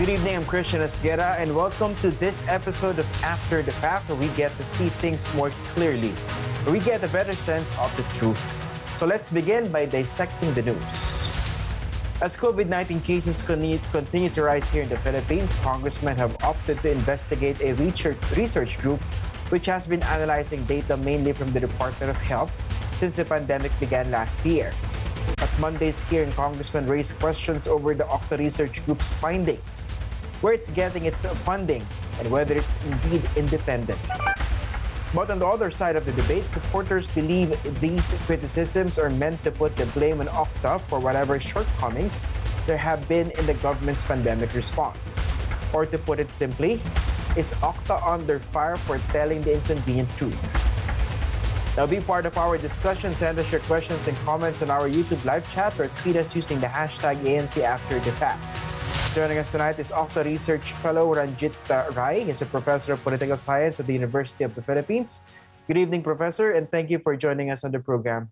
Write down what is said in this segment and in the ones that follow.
Good evening, I'm Christian Esguerra, and welcome to this episode of After the Fact, where we get to see things more clearly, where we get a better sense of the truth. So let's begin by dissecting the news. As COVID 19 cases continue to rise here in the Philippines, congressmen have opted to investigate a research group which has been analyzing data mainly from the Department of Health since the pandemic began last year. Monday's hearing, Congressman raised questions over the Octa Research Group's findings, where it's getting its funding, and whether it's indeed independent. But on the other side of the debate, supporters believe these criticisms are meant to put the blame on Octa for whatever shortcomings there have been in the government's pandemic response. Or to put it simply, is Octa under fire for telling the inconvenient truth? Now be part of our discussion. Send us your questions and comments on our YouTube live chat or tweet us using the hashtag ANC After the Fact. Joining us tonight is Octa Research Fellow Ranjit uh, Rye. He's a professor of political science at the University of the Philippines. Good evening, Professor, and thank you for joining us on the program.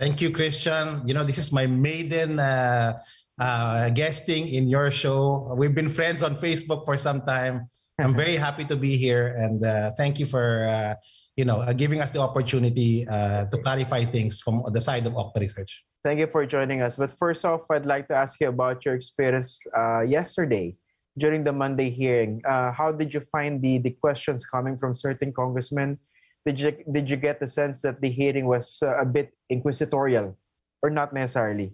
Thank you, Christian. You know, this is my maiden uh, uh, guesting in your show. We've been friends on Facebook for some time. I'm very happy to be here, and uh, thank you for uh, you know, uh, giving us the opportunity uh, to clarify things from the side of Octa Research. Thank you for joining us. But first off, I'd like to ask you about your experience uh, yesterday during the Monday hearing. Uh, how did you find the, the questions coming from certain congressmen? Did you, did you get the sense that the hearing was uh, a bit inquisitorial or not necessarily?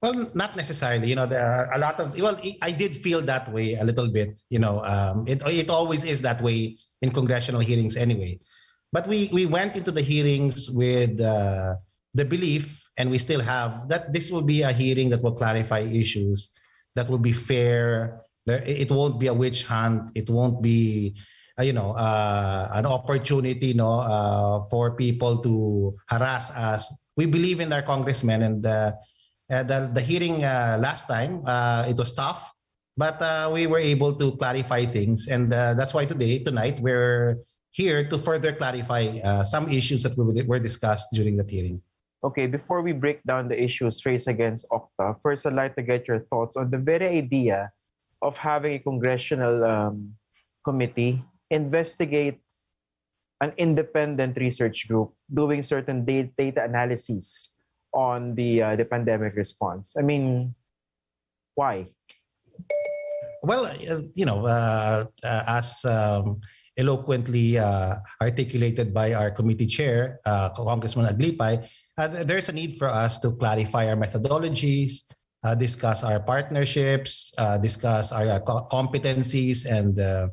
Well, not necessarily. You know, there are a lot of, well, I did feel that way a little bit. You know, um, it, it always is that way in congressional hearings anyway. But we, we went into the hearings with uh, the belief, and we still have, that this will be a hearing that will clarify issues, that will be fair. It won't be a witch hunt. It won't be, uh, you know, uh, an opportunity, know, uh, for people to harass us. We believe in our congressmen, and uh, the, the hearing uh, last time it was tough, but we were able to clarify things, and that's why today, tonight, we're here to further clarify uh, some issues that were discussed during the hearing. Okay, before we break down the issues raised against Octa, first I'd like to get your thoughts on the very idea of having a congressional um, committee investigate an independent research group doing certain data analyses on the uh, the pandemic response. I mean, why? Well, uh, you know, uh, uh as um, eloquently uh, articulated by our committee chair, uh, Congressman Aglipay, uh, there's a need for us to clarify our methodologies, uh, discuss our partnerships, uh, discuss our competencies, and uh,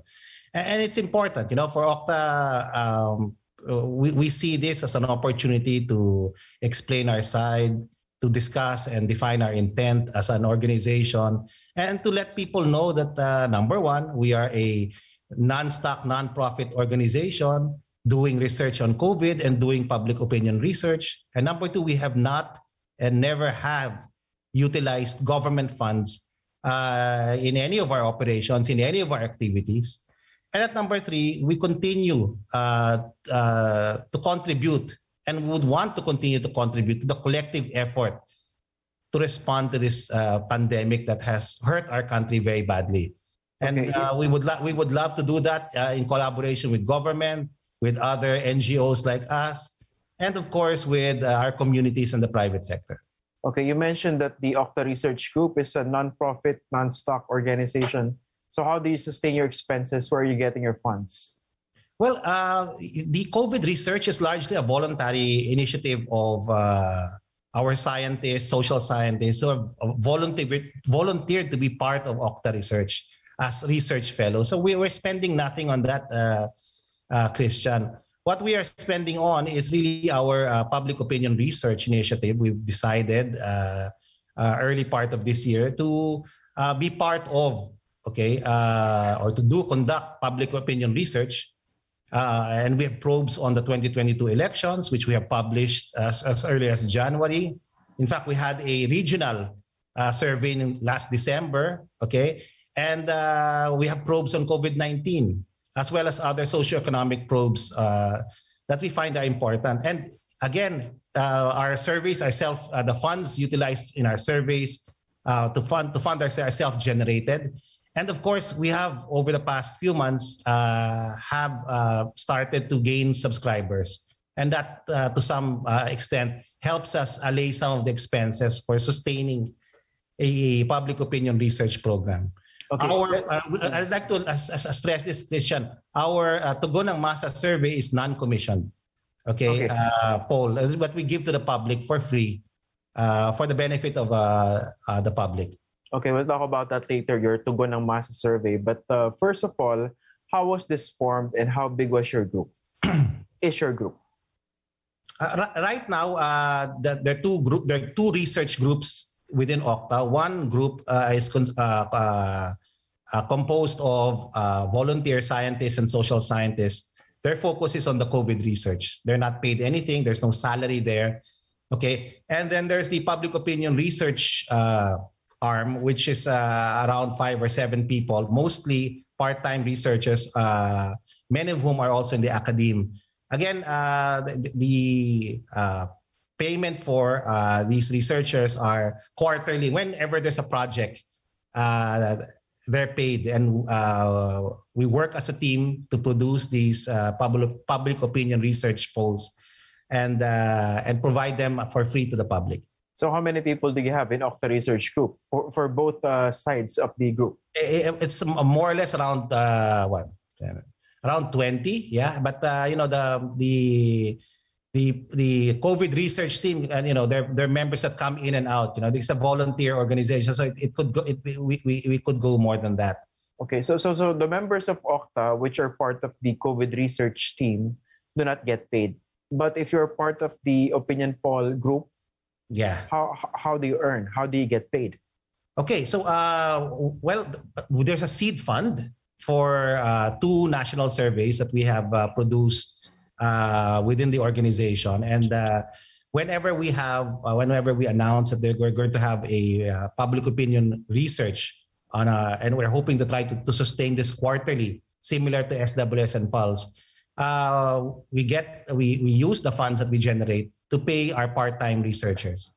and it's important, you know, for Octa. Um, we, we see this as an opportunity to explain our side, to discuss and define our intent as an organization, and to let people know that number one, we are a non-stock, non-profit organization doing research on COVID and doing public opinion research. And number two, we have not and never have utilized government funds uh, in any of our operations, in any of our activities. And at number three, we continue uh, uh, to contribute and would want to continue to contribute to the collective effort to respond to this uh, pandemic that has hurt our country very badly. And okay. uh, we would lo- we would love to do that uh, in collaboration with government, with other NGOs like us, and of course with uh, our communities and the private sector. Okay, you mentioned that the Octa Research Group is a non-profit, non-stock organization. So how do you sustain your expenses? Where are you getting your funds? Well, uh, the COVID research is largely a voluntary initiative of uh, our scientists, social scientists who have volunteered, volunteered to be part of Octa Research as research fellows. So we were spending nothing on that, uh, uh, Christian. What we are spending on is really our uh, public opinion research initiative. We've decided uh, uh, early part of this year to uh, be part of, okay, or to do conduct public opinion research. and we have probes on the 2022 elections, which we have published as, as early as January. In fact, we had a regional survey last December, okay, and uh, we have probes on COVID-19, as well as other socioeconomic probes uh, that we find are important. And again, uh, our surveys are self, uh, the funds utilized in our surveys uh, to fund to fund ourselves are self-generated. And of course, we have over the past few months uh, have started to gain subscribers, and that to some extent helps us allay some of the expenses for sustaining a public opinion research program. Okay. Our, uh, I'd like to as, as, stress this, question. Our uh, Tugon ng Masa survey is non-commissioned. Okay, Okay. Uh, poll, uh, but we give to the public for free uh, for the benefit of uh, uh, the public. Okay, we'll talk about that later, your Tugon ng Masa survey. But uh, first of all, how was this formed and how big was your group? Is your group? Uh, ri- right now, uh, the, there are two group, there are two research groups within Octa. One group uh, is uh, uh, uh, composed of uh, volunteer scientists and social scientists. Their focus is on the COVID research. They're not paid anything. There's no salary there. Okay, and then there's the public opinion research arm, which is around five or seven people, mostly part-time researchers. Many of whom are also in the academe again, the, the payment for uh, these researchers are quarterly. Whenever there's a project, uh, they're paid, and uh, we work as a team to produce these uh, public public opinion research polls, and uh, and provide them for free to the public. So how many people do you have in Octa Research Group for, for both uh, sides of the group? I- I- It's more or less around uh, what around 20 yeah but uh, you know the the the the covid research team and you know they're, they're members that come in and out you know it's a volunteer organization so it, it could go it, we, we, we could go more than that Okay, so so so the members of Octa, which are part of the COVID research team, do not get paid. But if you're part of the opinion poll group, yeah how how do you earn? How do you get paid? okay so uh well there's a seed fund for uh, two national surveys that we have uh, produced uh, within the organization and uh, whenever we have uh, whenever we announce that we're going to have a uh, public opinion research on a, and we're hoping to try to, to sustain this quarterly similar to sws and pulse uh, we get we, we use the funds that we generate to pay our part-time researchers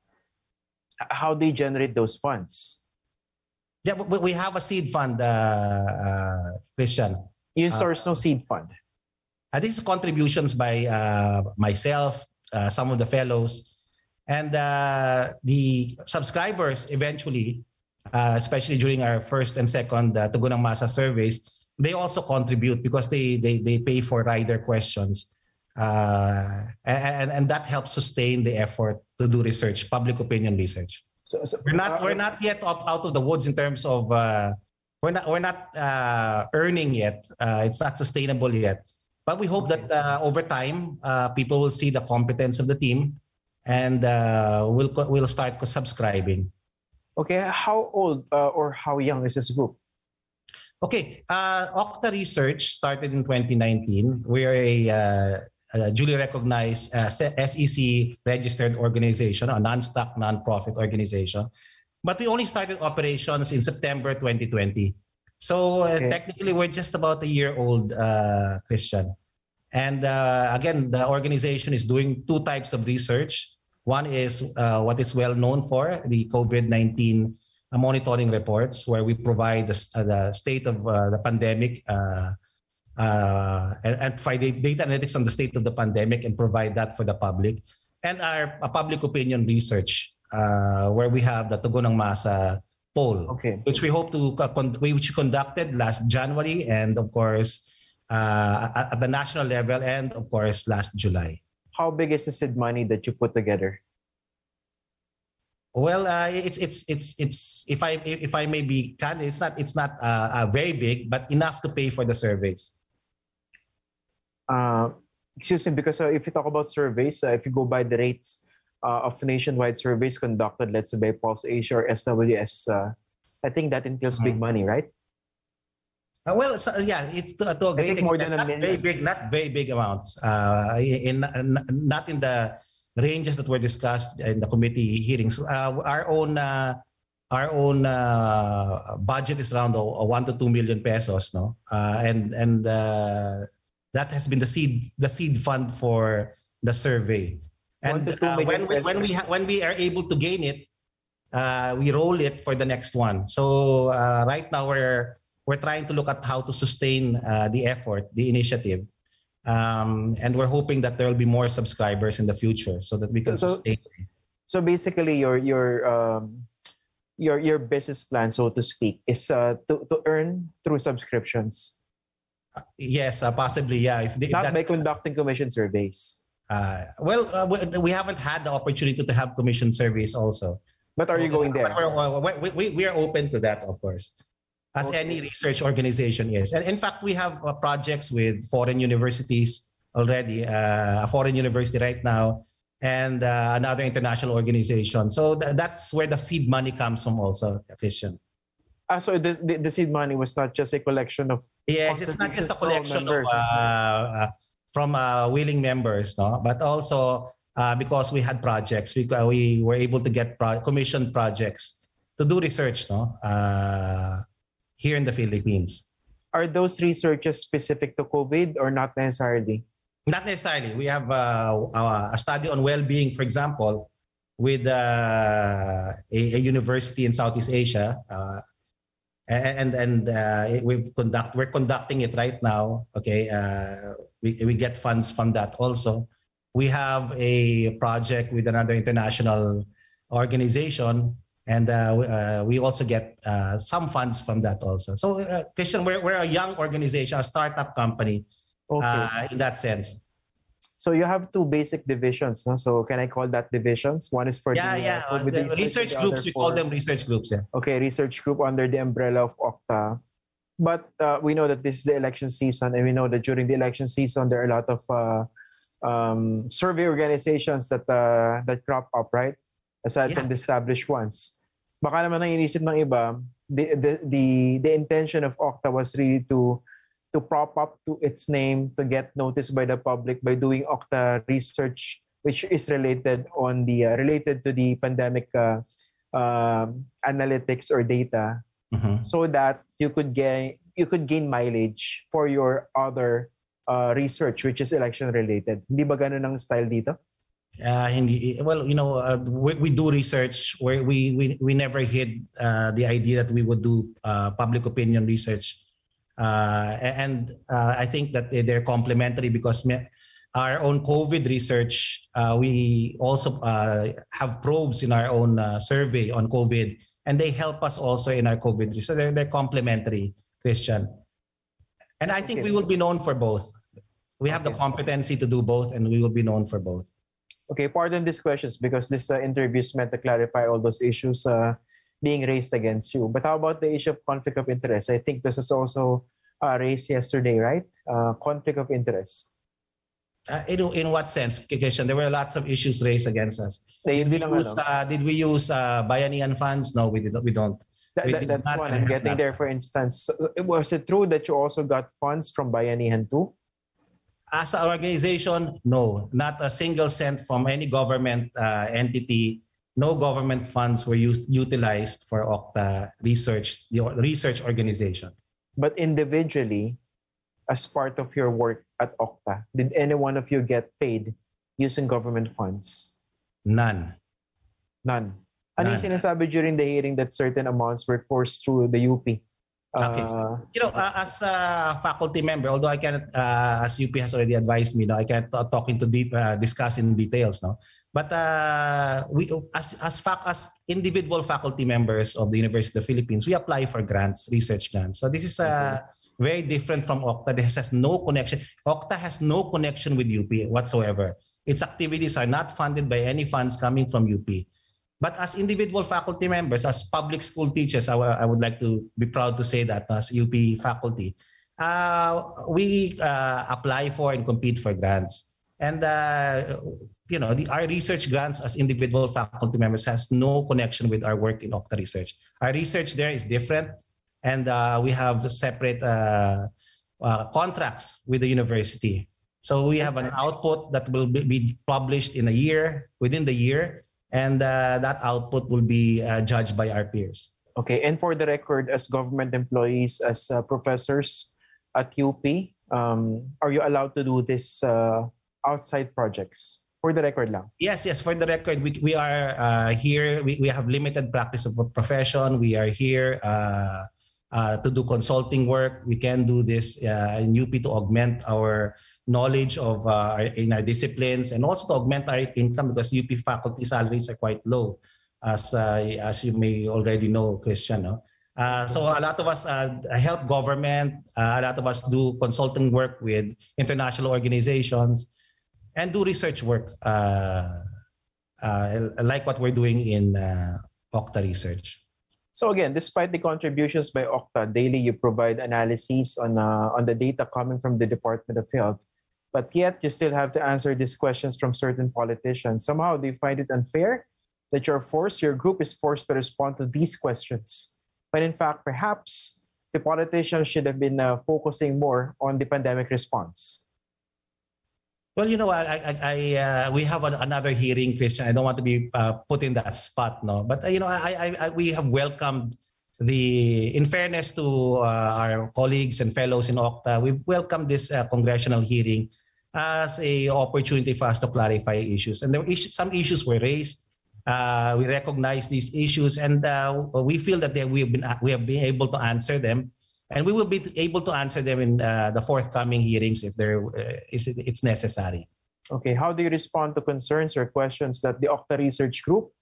How do you generate those funds? yeah we, we have a seed fund uh, uh, christian You source no seed fund. Uh, this is contributions by uh, myself, uh, some of the fellows, and uh, the subscribers eventually, uh, especially during our first and second uh, Tugon ng Masa surveys, they also contribute because they they, they pay for rider questions. Uh, and, and that helps sustain the effort to do research, public opinion research. So, so We're not we're not yet off, out of the woods in terms of uh, we're not we're not uh, earning yet. Uh, it's not sustainable yet. But we hope that uh, over time, uh, people will see the competence of the team, and uh, will will start subscribing. Okay, how old uh, or how young is this group? Okay, uh, Octa Research started in 2019. We are a, uh, a duly recognized uh, SEC registered organization, a non-stock, non-profit organization. But we only started operations in September 2020. So uh, Okay. technically, we're just about a year old, uh, Christian. And uh, again, the organization is doing two types of research. One is uh, what it's well known for, the COVID-19 uh, monitoring reports, where we provide the, uh, the state of uh, the pandemic uh, uh, and, and provide data analytics on the state of the pandemic and provide that for the public. And our public opinion research, uh, where we have the Tugon ng Masa poll Okay. which we hope to which we conducted last January and of course uh, at, at the national level and of course last July. How big is the seed money that you put together? Well, uh, it's it's it's it's if I if I may be candid, it's not it's not uh, uh, very big, but enough to pay for the surveys. Uh, excuse me, because uh, if you talk about surveys, uh, if you go by the rates uh, of nationwide surveys conducted, let's say by Pulse Asia or SWS, uh, I think that entails big Mm-hmm. money, right? Uh, well, it's, uh, yeah, it's to, to a great more than a not very big, not very big amounts. Uh, in, in not in the ranges that were discussed in the committee hearings. Uh, our own uh, our own uh, budget is around uh, one to two million pesos, no, uh, and and uh, that has been the seed the seed fund for the survey. And when we, when we ha- when we are able to gain it, uh, we roll it for the next one. So uh, right now we're we're trying to look at how to sustain uh, the effort, the initiative. Um, and we're hoping that there will be more subscribers in the future so that we can So- sustain. So basically, your your um, your your business plan, so to speak, is uh, to to earn through subscriptions, Yes, uh, possibly. Yeah. If, the- if not that- by conducting commission surveys. uh, well, uh, we, we haven't had the opportunity to have commission surveys also. But are you going there? we're- we're- we, we, we are open to that, of course, as Okay. any research organization is. And in fact, we have uh, projects with foreign universities already, uh, a foreign university right now, and uh, another international organization. So th- that's where the seed money comes from, also, Christian. Ah, so the, the the seed money was not just a collection of Yes, it's not just a collection of members. uh, uh, from uh, willing members, no, but also uh, because we had projects, we uh, we were able to get pro- commissioned projects to do research, no, uh, here in the Philippines. are those researches specific to COVID or not necessarily? Not necessarily. We have uh, uh, a study on well-being, for example, with uh, a, a university in Southeast Asia, uh, and and uh, we conduct we're conducting it right now. Okay, uh, we we get funds from that also. We have a project with another international organization, and uh, we, uh, we also get uh, some funds from that also. So, uh, Christian, we're we're a young organization, a startup company Okay. uh, in that sense. so you have two basic divisions, no? So can I call that divisions? One is for Yeah, the, yeah. uh, the research, research groups, we call them research groups. Yeah. okay, research group under the umbrella of Octa. But uh, we know that this is the election season, and we know that during the election season there are a lot of uh, um, survey organizations that uh, that crop up, right? Aside from the established ones. Baka naman ang inisip ng iba, the, the the the intention of Octa was really to to prop up to its name to get noticed by the public by doing Octa research, which is related on the uh, related to the pandemic uh, um, analytics or data Mhm. so that you could gain you could gain mileage for your other uh, research which is election related. Hindi ba ganun ang style dito? Uh, hindi, well, you know, uh, we, we do research where we, we, we never hid uh, the idea that we would do uh, public opinion research. Uh, and uh, I think that they- they're complementary because our own COVID research, uh, we also uh, have probes in our own uh, survey on COVID, and they help us also in our COVID research. So they're, they're complementary, Christian. And I think Okay. we will be known for both. We have the competency to do both, and we will be known for both. Okay, pardon these questions because this uh, interview is meant to clarify all those issues uh, being raised against you. But how about the issue of conflict of interest? I think this is also uh, raised yesterday, right? Uh, conflict of interest. Uh, in, in what sense, Christian? There were lots of issues raised against us. Did we use, uh, did we use uh, Bayanihan funds? No, we, did, we don't. That- we that- that's one. I'm getting that. there, for instance. So, Was it true that you also got funds from Bayanihan too? As an organization, no, not a single cent from any government uh, entity. No government funds were used utilized for Octa research, the research organization. But individually, as part of your work at Octa, did any one of you get paid using government funds? None. None. Ano yung sinasabi during the hearing that certain amounts were forced through the UP? Okay. Uh, You know, uh, as a faculty member, although I cannot, uh, as UP has already advised me, no, I can't uh, talk into deep, uh, discuss in details, no. But uh, we, as as fac, as individual faculty members of the University of the Philippines, we apply for grants, research grants. So this is uh, very different from Octa. This has no connection. Octa has no connection with UP whatsoever. Its activities are not funded by any funds coming from UP. But as individual faculty members, as public school teachers, I would like to be proud to say that as UP faculty, uh, we uh, apply for and compete for grants. And, uh, you know, the, our research grants as individual faculty members has no connection with our work in Octa Research. Our research there is different. And uh, we have separate uh, uh, contracts with the university. So we have an output that will be published in a year, within the year, and uh, that output will be uh, judged by our peers. okay, and for the record, as government employees, as uh, professors at UP, um, are you allowed to do this uh, outside projects? For the record lang. Yes, yes. For the record, we, we are uh, here. We, we have limited practice of a profession. We are here uh, uh, to do consulting work. We can do this uh, in UP to augment our knowledge of uh, in our disciplines and also to augment our income because UP faculty salaries are quite low, as uh, as you may already know, Christian. No? Uh, so a lot of us uh, help government. Uh, a lot of us do consulting work with international organizations and do research work, uh, uh, like what we're doing in uh, Octa Research. So again, despite the contributions by Octa, daily you provide analyses on on the data coming from the Department of Health, but yet you still have to answer these questions from certain politicians. Somehow they find it unfair that you're forced, your group is forced to respond to these questions, when in fact perhaps the politicians should have been uh, focusing more on the pandemic response. Well, you know, I, I, I uh, we have an, another hearing, Christian. I don't want to be uh, put in that spot, no. But uh, you know, I, I, I, we have welcomed the, in fairness to uh, our colleagues and fellows in Octa, we've welcomed this uh, congressional hearing as a opportunity for us to clarify issues. And there were issues, some issues were raised. Uh, we recognize these issues, and we feel that they, we have been we have been able to answer them and we will be able to answer them in uh, the forthcoming hearings if there uh, is it's necessary. Okay, how do you respond to concerns or questions that the Octa Research Group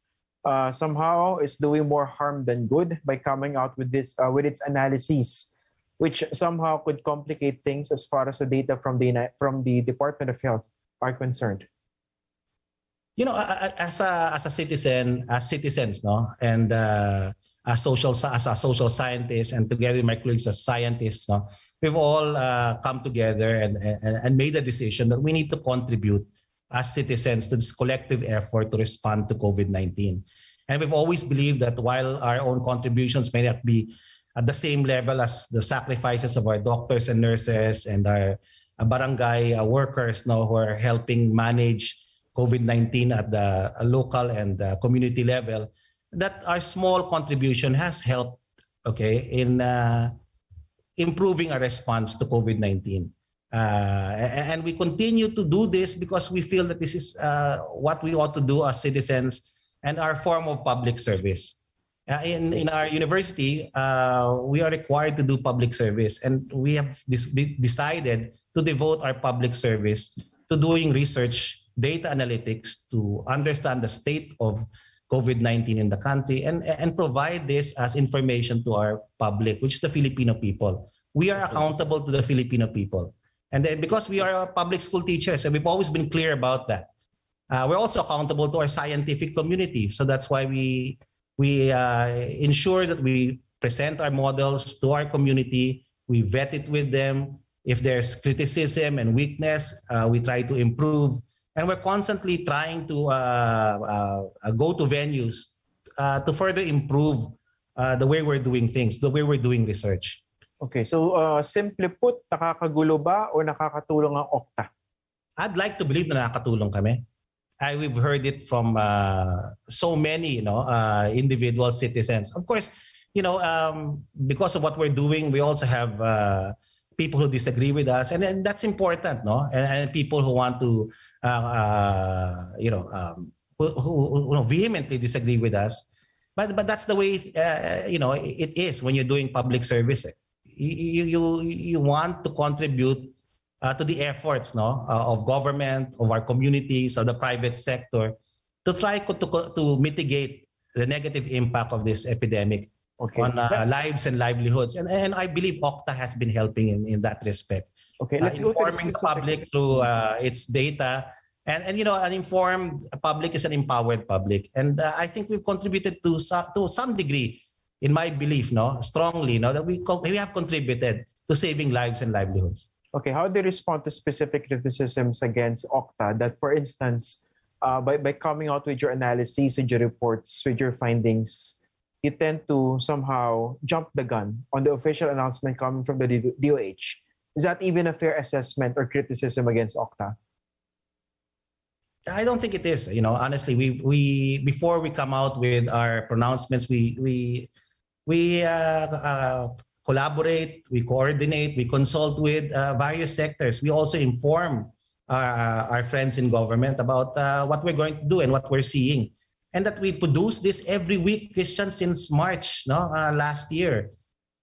uh, somehow is doing more harm than good by coming out with this uh, with its analyses, which somehow could complicate things as far as the data from the from the Department of Health are concerned? You know, as a as a citizen, as citizens, no, and uh, as social as a social scientist and together with my colleagues as scientists, no, we've all uh, come together and, and, and made a decision that we need to contribute as citizens to this collective effort to respond to COVID-19. And we've always believed that while our own contributions may not be at the same level as the sacrifices of our doctors and nurses and our uh, barangay uh, workers now who are helping manage COVID-19 at the uh, local and uh, community level, that our small contribution has helped okay in uh, improving our response to covid-19 uh, and we continue to do this because we feel that this is uh, what we ought to do as citizens and our form of public service uh, in, in our university uh, we are required to do public service and we have this, decided to devote our public service to doing research data analytics to understand the state of COVID-19 in the country and, and provide this as information to our public, which is the Filipino people. We are accountable to the Filipino people. And then because we are public school teachers, and we've always been clear about that, uh, we're also accountable to our scientific community. So that's why we, we uh, ensure that we present our models to our community, we vet it with them. If there's criticism and weakness, uh, we try to improve and we're constantly trying to uh, uh, uh, go to venues uh, to further improve uh, the way we're doing things, the way we're doing research. Okay, so uh, simple put, nakakagulo ba o nakakatulong ang Okta? I'd like to believe na nakakatulong kami. I, we've heard it from uh, so many you know, uh, individual citizens. Of course, you know, um, because of what we're doing, we also have uh, people who disagree with us, and, and that's important, no? And, and people who want to uh, uh, you know, um, who, who, who, vehemently disagree with us. But but that's the way uh, you know it is when you're doing public service. You you you want to contribute uh, to the efforts no uh, of government, of our communities, of the private sector, to try to to mitigate the negative impact of this epidemic okay. on uh, lives and livelihoods. And and I believe OCTA has been helping in, in that respect. Okay, let's uh, informing the, the public through uh, its data. And, and you know, an informed public is an empowered public. And uh, I think we've contributed to, to some degree, in my belief, no, strongly, no, that we, we have contributed to saving lives and livelihoods. Okay, how do you respond to specific criticisms against Octa that, for instance, uh, by, by coming out with your analyses and your reports, with your findings, you tend to somehow jump the gun on the official announcement coming from the DOH is that even a fair assessment or criticism against Octa? I don't think it is. You know, honestly, we we before we come out with our pronouncements, we we we uh, uh, collaborate, we coordinate, we consult with uh, various sectors. We also inform uh, our friends in government about uh, what we're going to do and what we're seeing, and that we produce this every week, Christian, since March, no, uh, last year.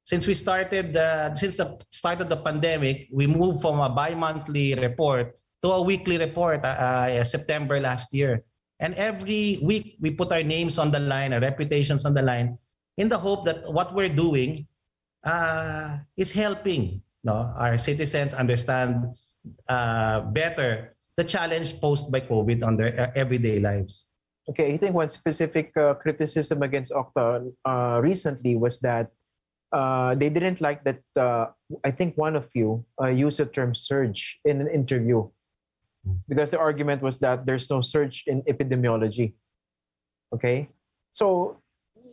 since we started uh, since the start of the pandemic, we moved from a bi-monthly report to a weekly report uh, September last year. And every week we put our names on the line, our reputations on the line, in the hope that what we're doing uh, is helping no, our citizens understand uh, better the challenge posed by COVID on their uh, everyday lives. Okay, I think one specific uh, criticism against Octa uh, recently was that uh, they didn't like that. Uh, I think one of you uh, used the term surge in an interview because the argument was that there's no surge in epidemiology. Okay, so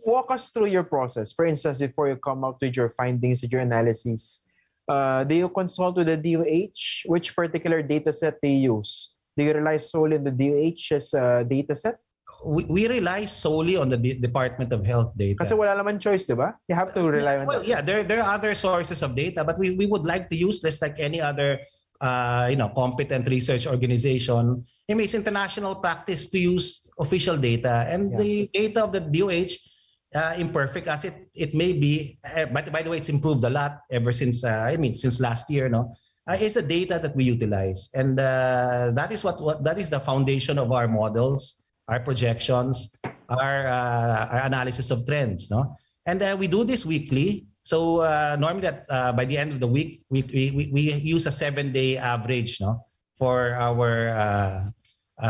walk us through your process. For instance, before you come out with your findings and your analyses, uh, do you consult with the DOH? Which particular data set they use? Do you rely solely on the DOH's uh, data set? We, we rely solely on the D- Department of Health data. Kasi wala naman choice, di ba? You have to rely on well, that. yeah, there, there are other sources of data, but we, we would like to use this like any other uh, you know, competent research organization. I mean, it's international practice to use official data, and Yeah. the data of the DOH, uh, imperfect as it it may be, uh, but by the way, it's improved a lot ever since. Uh, I mean, since last year, no, uh, is a data that we utilize, and uh, that is what, what that is the foundation of our models, our projections, our, uh, our analysis of trends, no, and uh, we do this weekly. So normally, uh, by the end of the week, we we, we use a seven-day average, no, for our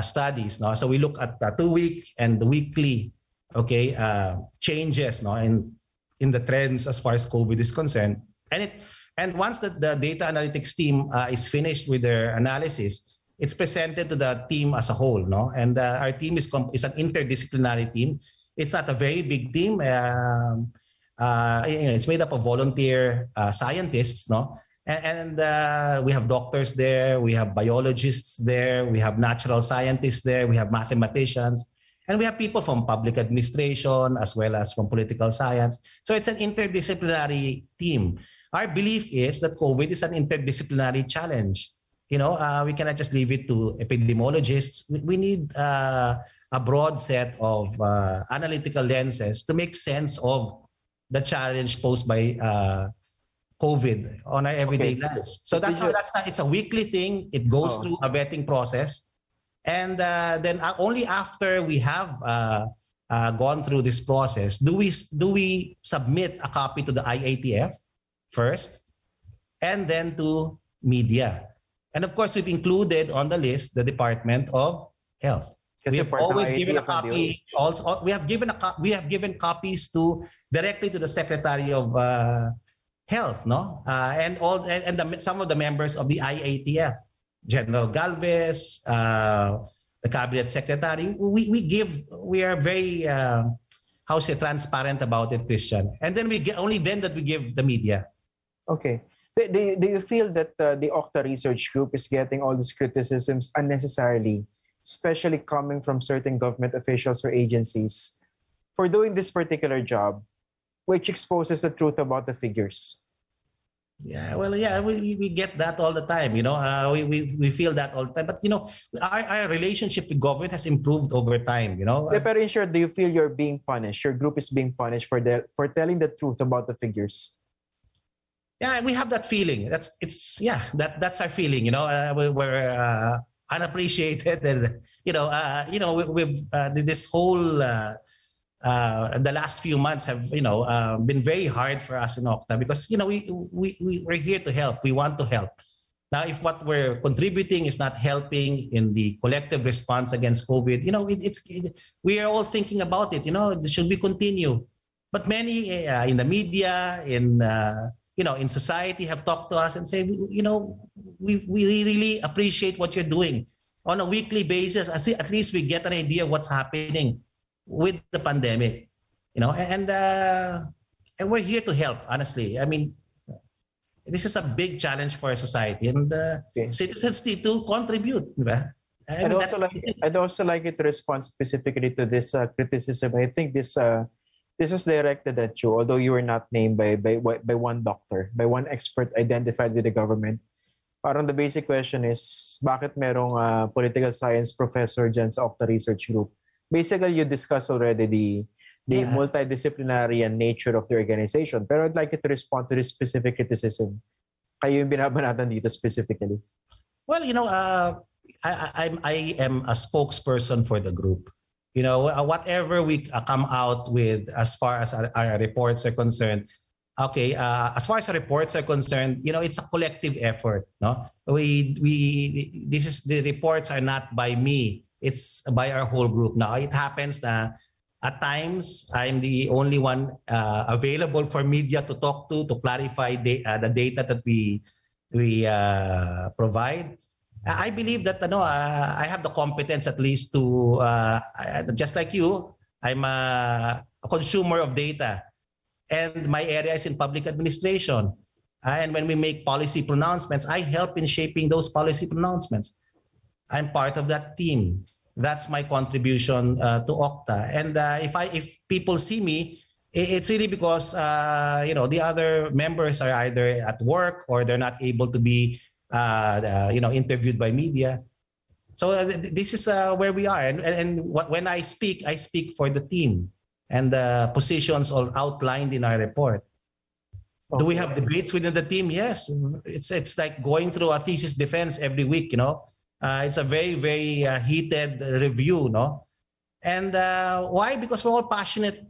studies, no. So we look at the two-week and the weekly, okay, uh, changes, no, in in the trends as far as COVID is concerned, and it and once that the data analytics team uh, is finished with their analysis, it's presented to the team as a whole, no, and uh, our team is com- is an interdisciplinary team. It's not a very big team. Um, uh, you know, it's made up of volunteer uh, scientists, no? And, and uh, we have doctors there, we have biologists there, we have natural scientists there, we have mathematicians, and we have people from public administration as well as from political science. So it's an interdisciplinary team. Our belief is that COVID is an interdisciplinary challenge. You know, uh, we cannot just leave it to epidemiologists. We, we need uh, a broad set of uh, analytical lenses to make sense of the challenge posed by uh, COVID on our everyday Okay. lives. So So that's how you- that's it's a weekly thing. It goes Oh. through a vetting process, and uh, then uh, only after we have uh, uh, gone through this process do we do we submit a copy to the IATF first, and then to media. And of course, we've included on the list the Department of Health We've always given a of ang DOH. copy also we have given a we have given copies to directly to the secretary of uh, health no uh, and all and, and the, some of the members of the IATF General Galvez uh, the cabinet secretary we we give we are very uh, how say transparent about it Christian and then we get only then that we give the media Okay. Do, do, you- do you feel that uh, the Octa Research Group is getting all these criticisms unnecessarily, especially coming from certain government officials or agencies, for doing this particular job, which exposes the truth about the figures? Yeah, well, yeah, we, we, get that all the time, you know. Uh, we, we, we feel that all the time. But, you know, our, our relationship with government has improved over time, you know. Yeah, pero in short, do you feel you're being punished? Your group is being punished for the, for telling the truth about the figures? yeah, we have that feeling. That's, it's, yeah, that that's our feeling, you know. Uh, we, we're uh, unappreciated and, you know, uh, you know, we, we've, uh, this whole, uh, uh, the last few months have, you know, uh, been very hard for us in Octa because, you know, we, we, we, we're here to help. We want to help. Now, if what we're contributing is not helping in the collective response against COVID, you know, it, it's it, we are all thinking about it. You know, should we continue? But many uh, in the media, in uh, you know, in society, have talked to us and say, you know, we we really appreciate what you're doing on a weekly basis. At at least we get an idea of what's happening with the pandemic. You know, and uh, and we're here to help. Honestly, I mean, this is a big challenge for society, and uh, Okay. citizens need to contribute, di ba? I'd And also like I'd also like you to respond specifically to this uh, criticism. I think this uh, this was directed at you, although you were not named by by by one doctor, by one expert identified with the government. Parang the basic question is, bakit merong uh, political science professor dyan sa Octa Research Group? Basically, you discussed already the the Yeah. multidisciplinary and nature of the organization. Pero I'd like you to respond to this specific criticism. Kayo yung binabanatan dito specifically. Well, you know, uh, I, I, I'm- a spokesperson for the group. You know, uh, whatever we uh, come out with as far as our, our reports are concerned, okay, uh, as far as our reports are concerned, you know, it's a collective effort. No, we we this is the reports are not by me. It's by our whole group. Now it happens that at times I'm the only one uh, available for media to talk to to clarify the, uh, the data that we we uh, provide. I believe that ano, uh, I have the competence at least to uh, just like you, I'm a, a consumer of data, and my area is in public administration. Uh, and when we make policy pronouncements, I help in shaping those policy pronouncements. I'm part of that team. That's my contribution uh, to Octa. And uh, if I if people see me, it's really because uh, you know the other members are either at work or they're not able to be uh, uh, you know interviewed by media. So uh, th- this is uh, where we are, and, and, and when I speak, I speak for the team and the positions all outlined in our report. Do we have debates within the team? Yes, it's it's like going through a thesis defense every week. You know, uh, it's a very very uh, heated review. No, and uh, why? Because we're all passionate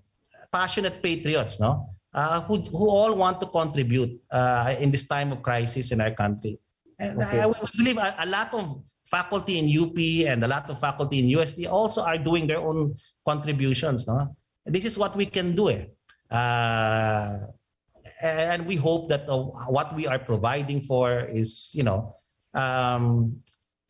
passionate patriots. No, uh, who who all want to contribute uh, in this time of crisis in our country. And Okay. I would believe a, a lot of faculty in UP and a lot of faculty in USD also are doing their own contributions. No, this is what we can do. Eh. Uh, and we hope that uh, what we are providing for is, you know, um,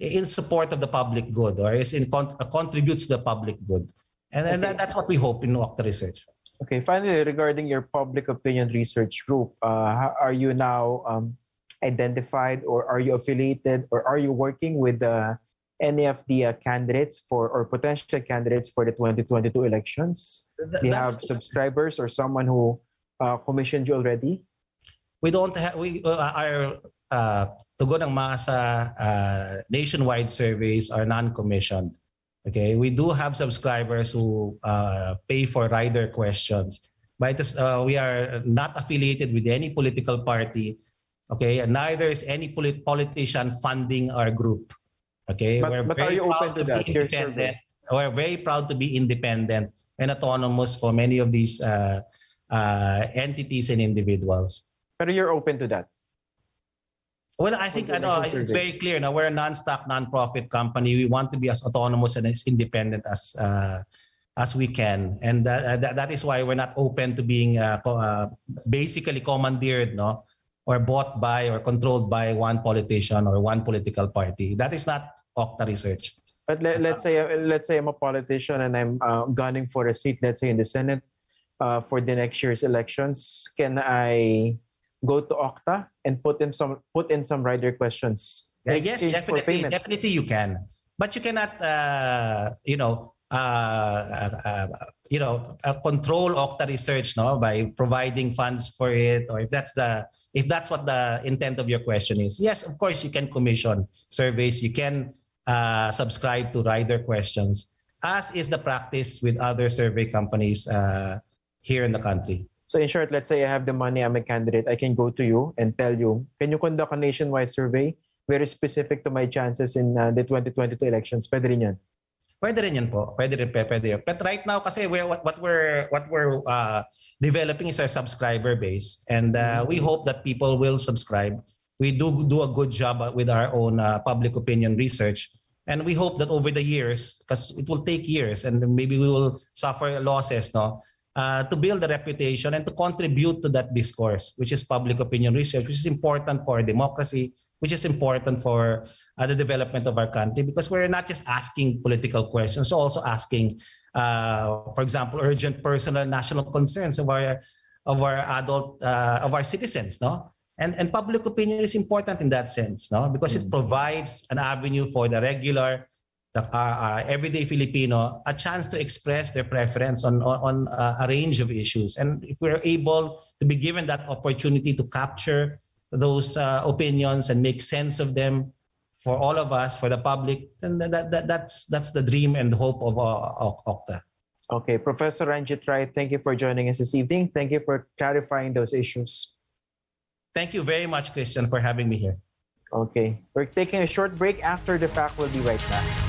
in support of the public good or is in con- uh, contributes to the public good. And, and that, that's what we hope in Octa Research. Okay, finally, regarding your public opinion research group, uh, how- are you now um, identified or are you affiliated or are you working with uh, any of the uh, candidates for or potential candidates for the 2022 elections? Do you have subscribers or someone who uh, commissioned you already? we don't have we uh, our tugon ng masa uh, nationwide surveys are non-commissioned. Okay? We do have subscribers who uh, pay for rider questions. But is, uh, we are not affiliated with any political party. Okay? And neither is any polit- politician funding our group. Okay? But- but are you open proud to that? be independent. we're very proud to be independent and autonomous for many of these uh, uh, entities and individuals. But you're open to that. Well, I think ano, it's very clear na we're a non-stock, non-profit company. We want to be as autonomous and as independent as uh, as we can, and that, that that is why we're not open to being uh, uh, basically commandeered, no, or bought by or controlled by one politician or one political party. That is not Okta Research. But let, let's say let's say I'm a politician and I'm uh, gunning for a seat, let's say in the Senate, uh, for the next year's elections. Can I go to Octa and put in some put in some rider questions? in yes, definitely, definitely you can, but you cannot, uh, you know, uh, uh, uh, you know, uh, control Octa Research, no, by providing funds for it, or if that's the if that's what the intent of your question is. Yes, of course, you can commission surveys, you can uh, subscribe to rider questions, as is the practice with other survey companies uh, here in the country. So in short, let's say I have the money, I'm a candidate, I can go to you and tell you, can you conduct a nationwide survey very specific to my chances in uh, the 2022 elections? Pwede rin yan. Pwede rin yan po. Pwede rin, pwede yun. But right now kasi we're, what, what we're what we're uh, developing is our subscriber base and uh, we hope that people will subscribe. We do do a good job with our own uh, public opinion research and we hope that over the years because it will take years and maybe we will suffer losses no uh, to build a reputation and to contribute to that discourse which is public opinion research which is important for democracy which is important for uh, the development of our country because we're not just asking political questions, we're also asking, uh, for example, urgent personal and national concerns of our of our adult uh, of our citizens, no? And and public opinion is important in that sense, no? Because it Mm. provides an avenue for the regular, the uh, uh, everyday Filipino a chance to express their preference on on, on uh, a range of issues. And if we're able to be given that opportunity to capture those uh, opinions and make sense of them for all of us, for the public, then that, that, that's that's the dream and hope of uh, Ok- Octa. Okay, Professor Ranjit Rye, thank you for joining us this evening. Thank you for clarifying those issues. Thank you very much, Christian, for having me here. Okay, we're taking a short break. After the fact, we'll be right back.